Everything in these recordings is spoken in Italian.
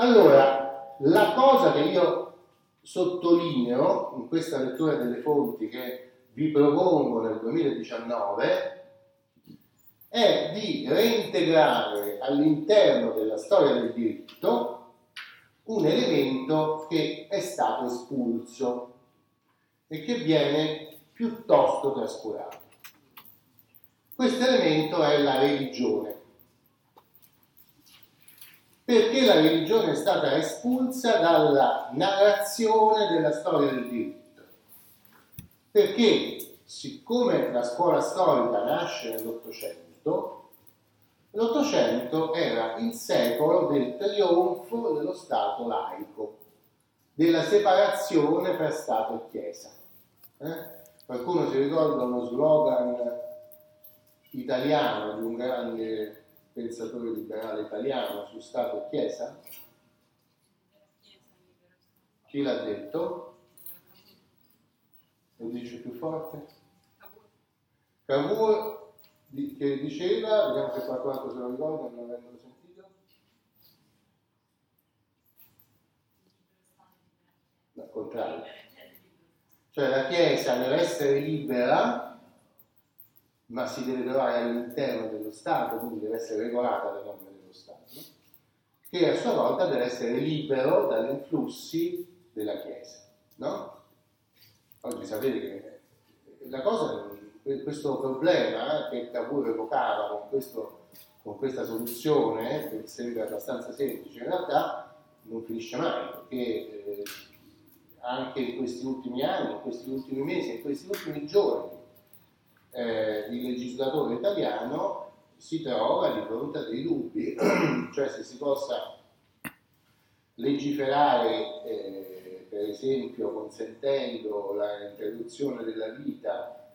Allora, la cosa che io sottolineo in questa lettura delle fonti che vi propongo nel 2019 è di reintegrare all'interno della storia del diritto un elemento che è stato espulso e che viene piuttosto trascurato. Questo elemento è la religione. Perché la religione è stata espulsa dalla narrazione della storia del diritto? Perché siccome la scuola storica nasce nell'Ottocento, l'Ottocento era il secolo del trionfo dello Stato laico, della separazione tra Stato e Chiesa. Eh? Qualcuno si ricorda uno slogan italiano di un grande pensatore liberale italiano su Stato e Chiesa? Chi l'ha detto? Lo dice più forte? Cavour che diceva, vediamo se qualcun altro se lo ricorda, non avendolo sentito. Al contrario. Cioè la Chiesa deve essere libera, ma si deve trovare all'interno dello Stato, quindi deve essere regolata dalle norme dello Stato, che a sua volta deve essere libero dagli influssi della Chiesa. No? Oggi sapete che la cosa questo problema che Cavour evocava con, questo, con questa soluzione, che sembra abbastanza semplice, in realtà non finisce mai, perché eh, anche in questi ultimi anni, in questi ultimi mesi, in questi ultimi giorni, eh, il legislatore italiano si trova di fronte a dei dubbi, cioè se si possa legiferare, eh, per esempio, consentendo l'interruzione della vita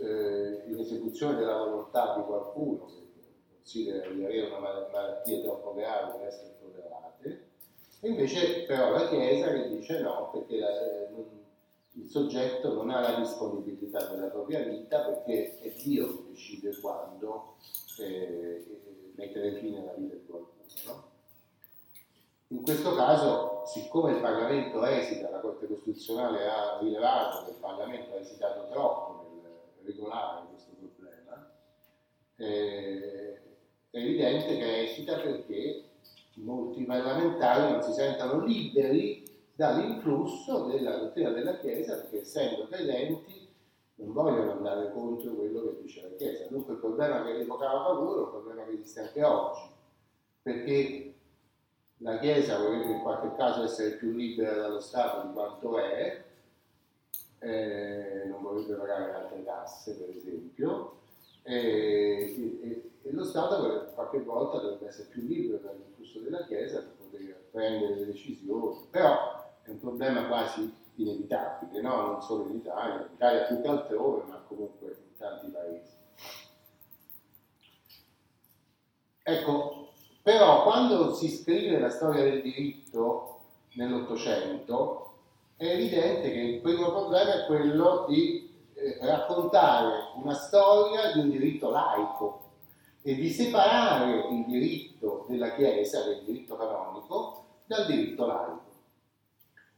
eh, in esecuzione della volontà di qualcuno che considera di avere una malattia troppo grave per essere tollerate, e invece però la Chiesa che dice no, perché la, non, il soggetto non ha la disponibilità della propria vita perché è Dio che decide quando eh, mettere fine alla vita di qualcuno. No? In questo caso, siccome il Parlamento esita, la Corte Costituzionale ha rilevato che il Parlamento ha esitato troppo regolare questo problema, eh, è evidente che esita perché molti parlamentari non si sentono liberi dall'influsso della dottrina della Chiesa perché essendo credenti non vogliono andare contro quello che dice la Chiesa. Dunque il problema che evocava Paolo è un problema che esiste anche oggi, perché la Chiesa vorrebbe in qualche caso essere più libera dallo Stato di quanto è, eh, non vorrebbe pagare altre tasse per esempio, e, e, e, lo Stato qualche volta dovrebbe essere più libero dall'influsso della Chiesa per poter prendere le decisioni, però problema quasi inevitabile, no? non solo in Italia, in Italia più che altrove, ma comunque in tanti paesi. Ecco, però quando si scrive la storia del diritto nell'Ottocento, è evidente che il primo problema è quello di eh, raccontare una storia di un diritto laico e di separare il diritto della Chiesa, del diritto canonico, dal diritto laico.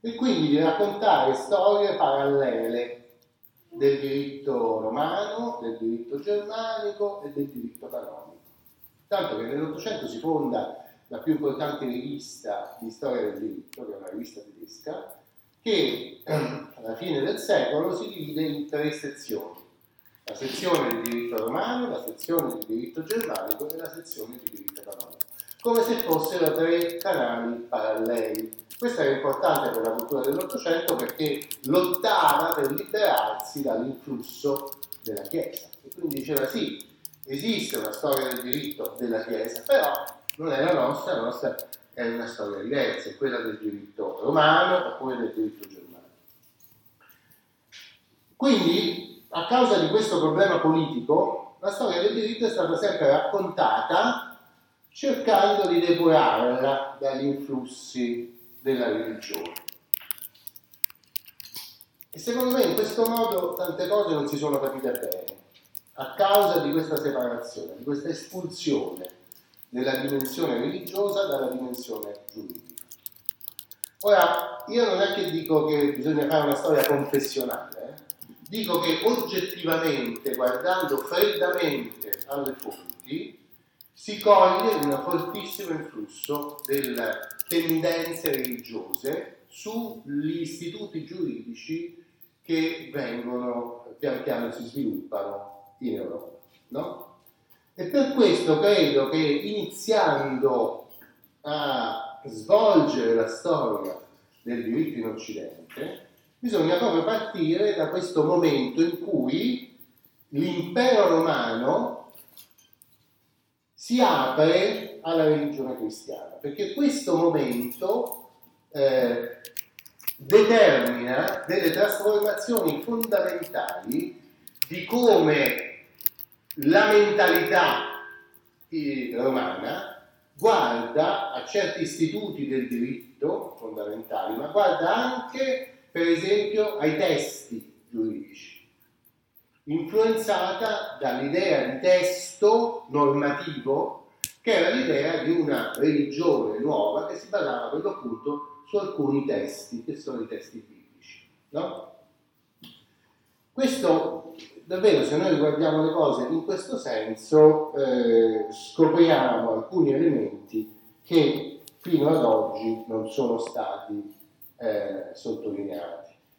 E quindi di raccontare storie parallele del diritto romano, del diritto germanico e del diritto canonico. Tanto che nell'Ottocento si fonda la più importante rivista di storia del diritto, che è una rivista tedesca, che alla fine del secolo si divide in tre sezioni. La sezione di diritto romano, la sezione di diritto germanico e la sezione di diritto canonico, come se fossero tre canali paralleli. Questo era importante per la cultura dell'Ottocento perché lottava per liberarsi dall'influsso della Chiesa. E quindi diceva sì, esiste una storia del diritto della Chiesa, però non è la nostra, la nostra è una storia diversa, è quella del diritto romano oppure del diritto germanico. Quindi, a causa di questo problema politico, la storia del diritto è stata sempre raccontata cercando di depurarla dagli influssi della religione. E secondo me in questo modo tante cose non si sono capite bene, a causa di questa separazione, di questa espulsione della dimensione religiosa dalla dimensione giuridica. Ora, io non è che dico che bisogna fare una storia confessionale, eh? dico che oggettivamente, guardando freddamente alle fonti, si coglie un fortissimo influsso delle tendenze religiose sugli istituti giuridici che vengono, pian piano si sviluppano in Europa. No? E per questo credo che iniziando a svolgere la storia del diritto in Occidente, bisogna proprio partire da questo momento in cui l'impero romano si apre alla religione cristiana, perché questo momento eh, determina delle trasformazioni fondamentali di come la mentalità eh, romana guarda a certi istituti del diritto fondamentali, ma guarda anche, per esempio, ai testi influenzata dall'idea di testo normativo che era l'idea di una religione nuova che si basava per l'appunto su alcuni testi, che sono i testi biblici. No? Questo davvero se noi guardiamo le cose in questo senso eh, scopriamo alcuni elementi che fino ad oggi non sono stati eh, sottolineati.